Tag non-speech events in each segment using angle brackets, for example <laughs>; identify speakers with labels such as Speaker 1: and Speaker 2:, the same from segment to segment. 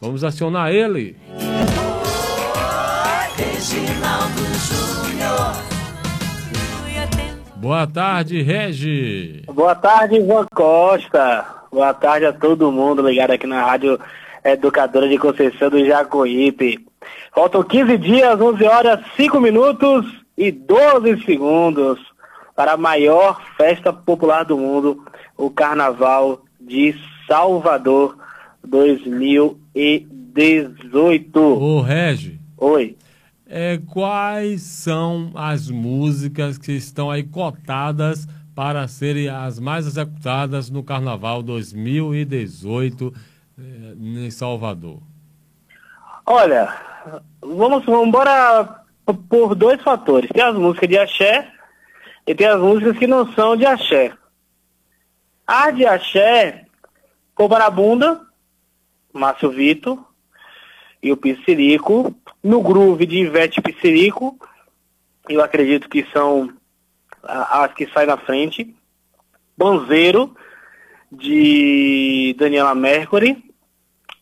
Speaker 1: Vamos acionar ele. Boa tarde, Regi.
Speaker 2: Boa tarde, Ivan Costa. Boa tarde a todo mundo ligado aqui na Rádio Educadora de Conceição do Jacuípe. Faltam 15 dias, 11 horas, 5 minutos e 12 segundos para a maior festa popular do mundo, o Carnaval de Salvador 2018.
Speaker 1: Ô, Regi.
Speaker 2: Oi.
Speaker 1: É, quais são as músicas que estão aí cotadas para serem as mais executadas no Carnaval 2018 eh, em Salvador?
Speaker 2: Olha, vamos, vamos embora por dois fatores. Tem as músicas de axé e tem as músicas que não são de axé. A de axé, Cobarabunda, Márcio Vitor e o Piscirico. No groove de Ivete Piscirico, eu acredito que são as que saem na frente. Banzeiro, de Daniela Mercury.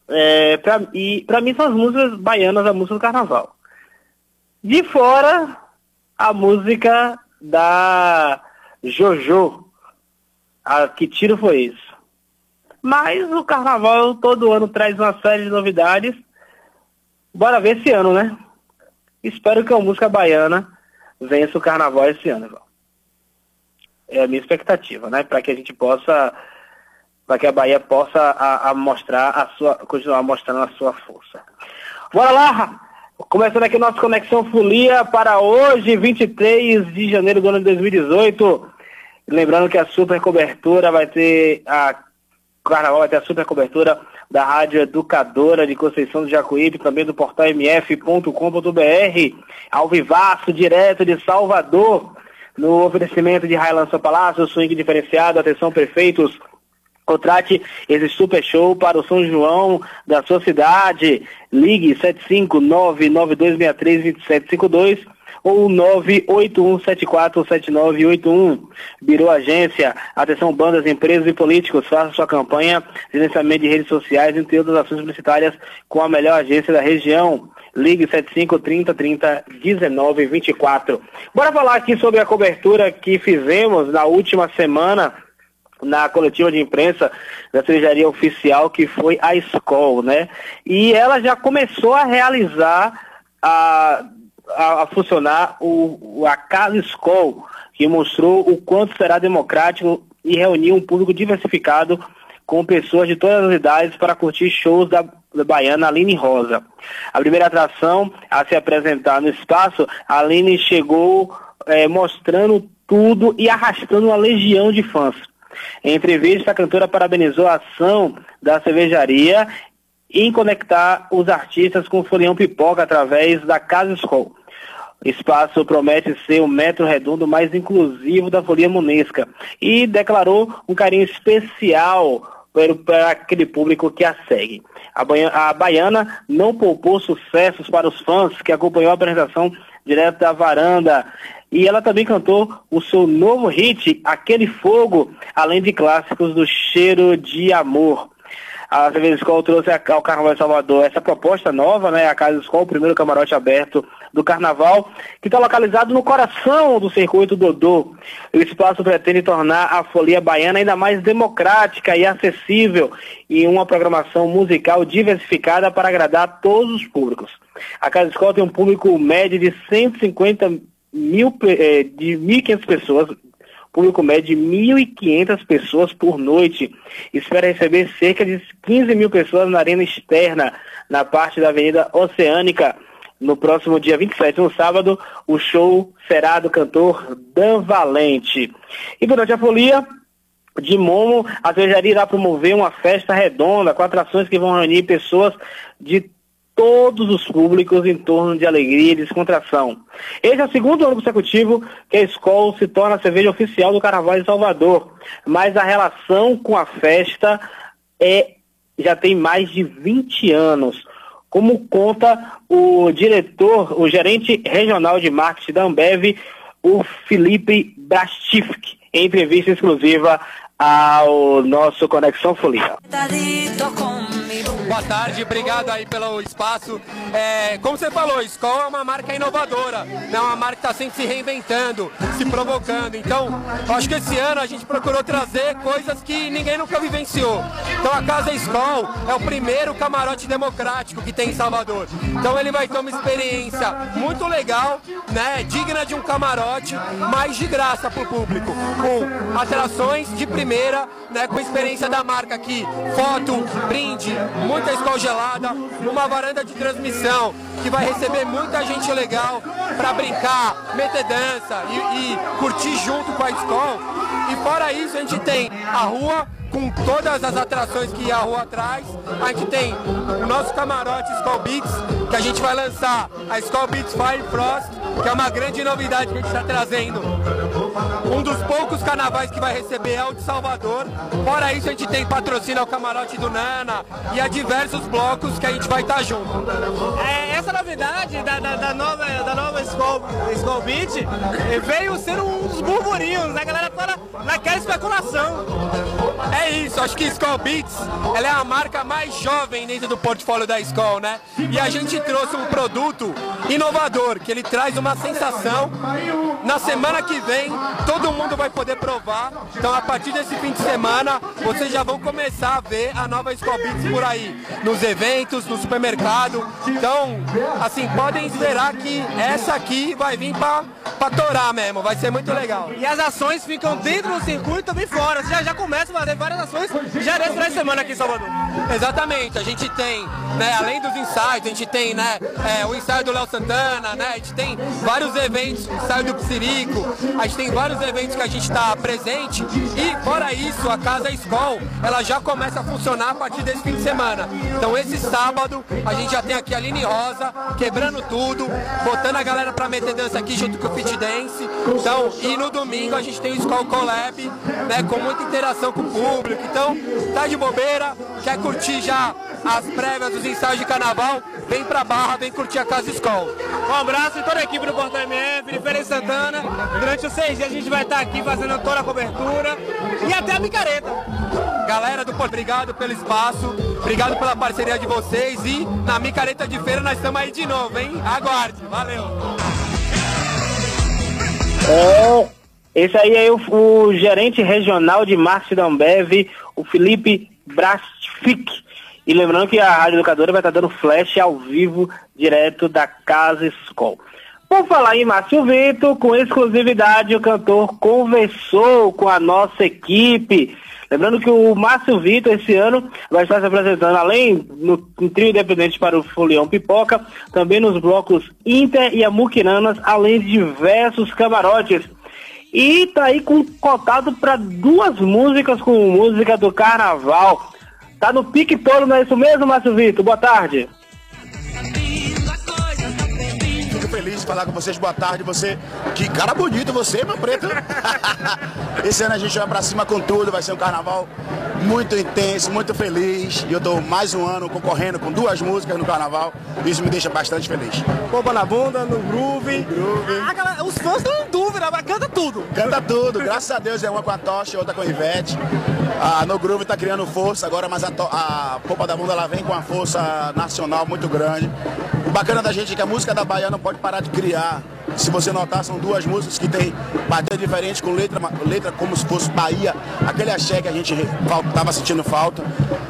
Speaker 2: É, pra, e para mim são as músicas baianas, a música do carnaval. De fora, a música da Jojo. A, que tiro foi isso? Mas o carnaval todo ano traz uma série de novidades. Bora ver esse ano, né? Espero que a música baiana vença o carnaval esse ano, Ivan. É a minha expectativa, né? Para que a gente possa, para que a Bahia possa a, a mostrar a sua, continuar mostrando a sua força. Bora lá! Começando aqui nossa Conexão Folia para hoje, 23 de janeiro do ano de 2018. Lembrando que a super cobertura vai ter a Carnaval vai ter a super cobertura da Rádio Educadora de Conceição do Jacuípe, também do portal mf.com.br, ao vivaço, direto de Salvador, no oferecimento de Highlands Palácio, swing diferenciado, atenção prefeitos, Contrate esse super show para o São João da sua cidade. Ligue 75992632752 ou 981747981. Virou agência. Atenção, bandas, empresas e políticos. Faça sua campanha de lançamento de redes sociais, entre outras ações publicitárias, com a melhor agência da região. Ligue 75 30 30 19 24. Bora falar aqui sobre a cobertura que fizemos na última semana na coletiva de imprensa da cervejaria oficial que foi a Skol, né? E ela já começou a realizar a a, a funcionar o, a Casa Skol, que mostrou o quanto será democrático e reunir um público diversificado com pessoas de todas as idades para curtir shows da, da baiana Aline Rosa. A primeira atração a se apresentar no espaço, a Aline chegou é, mostrando tudo e arrastando uma legião de fãs. Em entrevista, a cantora parabenizou a ação da cervejaria em conectar os artistas com o Folião Pipoca através da Casa Escola. O espaço promete ser o metro redondo mais inclusivo da Folia Monesca e declarou um carinho especial para aquele público que a segue. A Baiana não poupou sucessos para os fãs que acompanhou a apresentação direto da varanda e ela também cantou o seu novo hit, Aquele Fogo, além de clássicos do Cheiro de Amor. A cerveja Escola trouxe ao Carnaval de Salvador essa proposta nova, né? A Casa Escola, o primeiro camarote aberto do Carnaval, que está localizado no coração do circuito Dodô. O espaço pretende tornar a folia baiana ainda mais democrática e acessível e uma programação musical diversificada para agradar todos os públicos. A Casa Escola tem um público médio de 150 mil, eh, de 1.500 pessoas, público médio de 1.500 pessoas por noite. Espera receber cerca de 15 mil pessoas na arena externa, na parte da Avenida Oceânica. No próximo dia 27, no sábado, o show será do cantor Dan Valente. E durante a folia, de Momo, a cervejaria irá promover uma festa redonda com atrações que vão reunir pessoas de todos os públicos em torno de alegria e descontração. Esse é o segundo ano consecutivo que a escola se torna a cerveja oficial do Carnaval de Salvador, mas a relação com a festa é já tem mais de 20 anos. Como conta o diretor, o gerente regional de marketing da Ambev, o Felipe Brastifk, em entrevista exclusiva ao nosso Conexão Folia.
Speaker 3: Boa tarde, obrigado aí pelo espaço. É, como você falou, Skol é uma marca inovadora, é uma marca que está sempre se reinventando, se provocando. Então, acho que esse ano a gente procurou trazer coisas que ninguém nunca vivenciou. Então, a Casa Skol é o primeiro camarote democrático que tem em Salvador. Então, ele vai ter uma experiência muito legal, né, digna de um camarote, mas de graça para o público, com atrações de primeira, né, com experiência da marca aqui, foto, brinde, muita escola gelada, uma varanda de transmissão que vai receber muita gente legal para brincar, meter dança e, e, curtir junto com a escola. E fora isso, a gente tem a rua com todas as atrações que a rua traz. A gente tem o nosso camarote Skull Beats, que a gente vai lançar a Skull Beats Fire Frost, que é uma grande novidade que a gente está trazendo. Um dos poucos carnavais que vai receber é o de Salvador. Fora isso, a gente tem patrocínio ao camarote do Nana e a diversos blocos que a gente vai estar tá junto.
Speaker 4: É, essa novidade da, da, da, nova, da nova Skull, Skull Beat veio ser um dos burburinhos, né? A galera naquela especulação.
Speaker 3: É isso, acho que Skull Beats ela é a marca mais jovem dentro do portfólio da Skull, né? E a gente trouxe um produto inovador, que ele traz uma sensação. Na semana que vem, todo mundo vai poder provar. Então, a partir desse fim de semana, vocês já vão começar a ver a nova Skull Beats por aí, nos eventos, no supermercado. Então, assim, podem esperar que essa aqui vai vir para pra torar mesmo, vai ser muito legal.
Speaker 4: E as ações ficam dentro do circuito e também fora. Você já, já começa a fazer várias ações já nesse final de semana aqui em Salvador.
Speaker 3: Exatamente, a gente tem, né, além dos ensaios, a gente tem né, é, o ensaio do Léo Santana, né, a gente tem vários eventos, o ensaio do Psirico, a gente tem vários eventos que a gente está presente e fora isso, a Casa Escol, ela já começa a funcionar a partir desse fim de semana. Então esse sábado a gente já tem aqui a Aline Rosa quebrando tudo, botando a galera para meter dança aqui junto com o Fit Dance. Então, e no domingo a gente tem o Skull Collab, né, com muita interação com o público. Então, tá de bobeira, quer curtir já as prévias dos ensaios de carnaval, vem pra Barra, vem curtir a Casa Skull.
Speaker 4: Um abraço em toda a equipe do Portal MF, de Feira Santana. Durante os seis dias a gente vai estar aqui fazendo toda a cobertura e até a micareta.
Speaker 3: Galera do Porto, obrigado pelo espaço, obrigado pela parceria de vocês e na micareta de feira nós estamos aí de novo, hein? Aguarde, valeu!
Speaker 2: É, esse aí é o, o gerente regional de marketing da Ambev, o Felipe Brastfic. E lembrando que a Rádio Educadora vai estar dando flash ao vivo, direto da Casa Escola. Por falar em Márcio Vitor, com exclusividade, o cantor conversou com a nossa equipe. Lembrando que o Márcio Vitor, esse ano, vai estar se apresentando, além no, no trio independente para o Folião Pipoca, também nos blocos Inter e Amuquiranas, além de diversos camarotes. E tá aí com cotado para duas músicas com música do carnaval. Tá no pique todo, não é isso mesmo, Márcio Vitor? Boa tarde.
Speaker 5: Fico feliz de falar com vocês. Boa tarde, você. Que cara bonito você, meu preto. <laughs> Esse ano a gente vai pra cima com tudo, vai ser um carnaval muito intenso, muito feliz. E eu tô mais um ano concorrendo com duas músicas no carnaval. Isso me deixa bastante feliz.
Speaker 4: Pompa na bunda, no groove.
Speaker 5: groove.
Speaker 4: Ah, galera, os fãs estão em dúvida, mas canta tudo.
Speaker 5: Canta tudo, graças a Deus é uma com a Tocha, outra com a Ivete. Ah, no groove tá criando força agora, mas a, a Pompa da Bunda ela vem com uma força nacional muito grande. O bacana da gente é que a música da Bahia não pode parar de criar se você notar, são duas músicas que tem batida diferente, com letra, letra como se fosse Bahia, aquele axé que a gente tava sentindo falta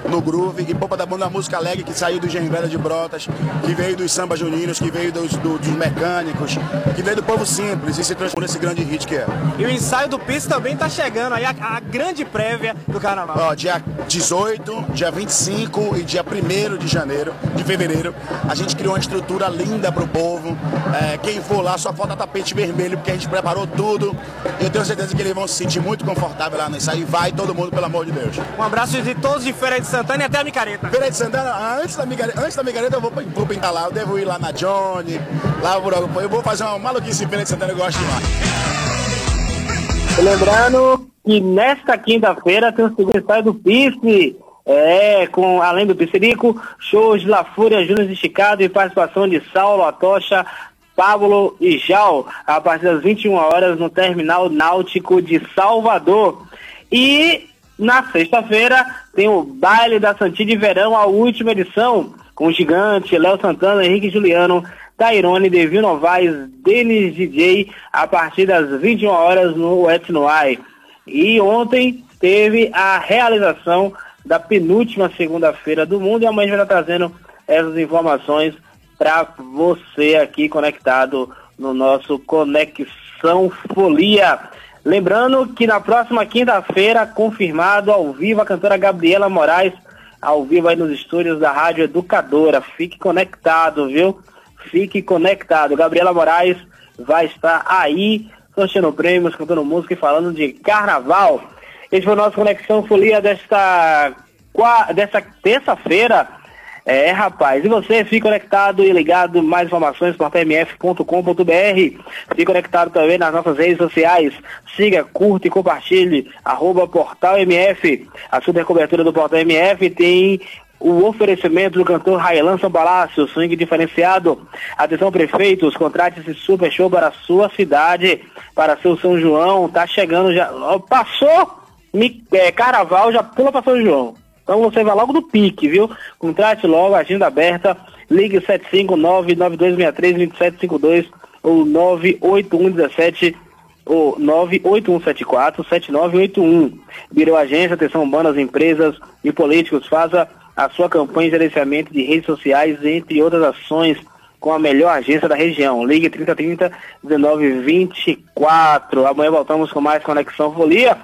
Speaker 5: no groove, e Popa da Banda, música alegre que saiu do Genvelha de Brotas, que veio dos samba juninos, que veio dos, do, dos mecânicos, que veio do povo simples e se transformou nesse grande hit que é.
Speaker 4: E o ensaio do Piso também tá chegando aí, a, a grande prévia do carnaval.
Speaker 5: Ó, dia 18, dia 25 e dia 1 de janeiro, de fevereiro, a gente criou uma estrutura linda pro povo. É, quem for lá só falta tapete vermelho, porque a gente preparou tudo. Eu tenho certeza que eles vão se sentir muito confortável lá ensaio. E vai todo mundo, pelo amor de Deus.
Speaker 4: Um abraço de todos de Feira de Santana e até a Micareta.
Speaker 5: Feira de Santana, antes da Micareta, antes da Micareta eu vou, vou pintar lá. Eu devo ir lá na Johnny, lá por Eu vou fazer uma maluquice em Feira de Santana, eu gosto demais.
Speaker 2: Lembrando que nesta quinta-feira tem o segundo ensaio do PIF. É, com além do Piscirico, shows de La Fúria, Júnior esticado e participação de Saulo Atocha, Pablo e Jal, a partir das 21 horas no Terminal Náutico de Salvador. E Na sexta-feira tem o Baile da Santinha de Verão, a última edição, com o Gigante, Léo Santana, Henrique Juliano, Tairone, Devil Novaes, Denis DJ, a partir das 21 horas no Etnoai. E ontem teve a realização da penúltima segunda-feira do mundo e amanhã vai estar trazendo essas informações para você aqui conectado no nosso Conexão Folia. Lembrando que na próxima quinta-feira, confirmado ao vivo, a cantora Gabriela Moraes, ao vivo aí nos estúdios da Rádio Educadora. Fique conectado, viu? Fique conectado. Gabriela Moraes vai estar aí, sorteando prêmios, cantando música e falando de carnaval. Esse foi o nosso Conexão Folia desta, desta terça-feira. É, rapaz, e você fique conectado e ligado, mais informações, portalmf.com.br. Fique conectado também nas nossas redes sociais. Siga, curta e compartilhe, arroba portalmf. A super cobertura do Portal MF tem o oferecimento do cantor Railan Palácio, swing diferenciado. Atenção, prefeitos, contrate esse super show para a sua cidade, para seu São João. Tá chegando já. Passou é, Caraval, já pula para São João. Então você vai logo no pique, viu? Contrate logo, agenda aberta, ligue 759-9263-2752 ou 98117 ou 98174-7981. Virou agência, atenção, bandas, empresas e políticos, faça a sua campanha de gerenciamento de redes sociais, entre outras ações, com a melhor agência da região. Ligue 3030 1924. Amanhã voltamos com mais Conexão Folia.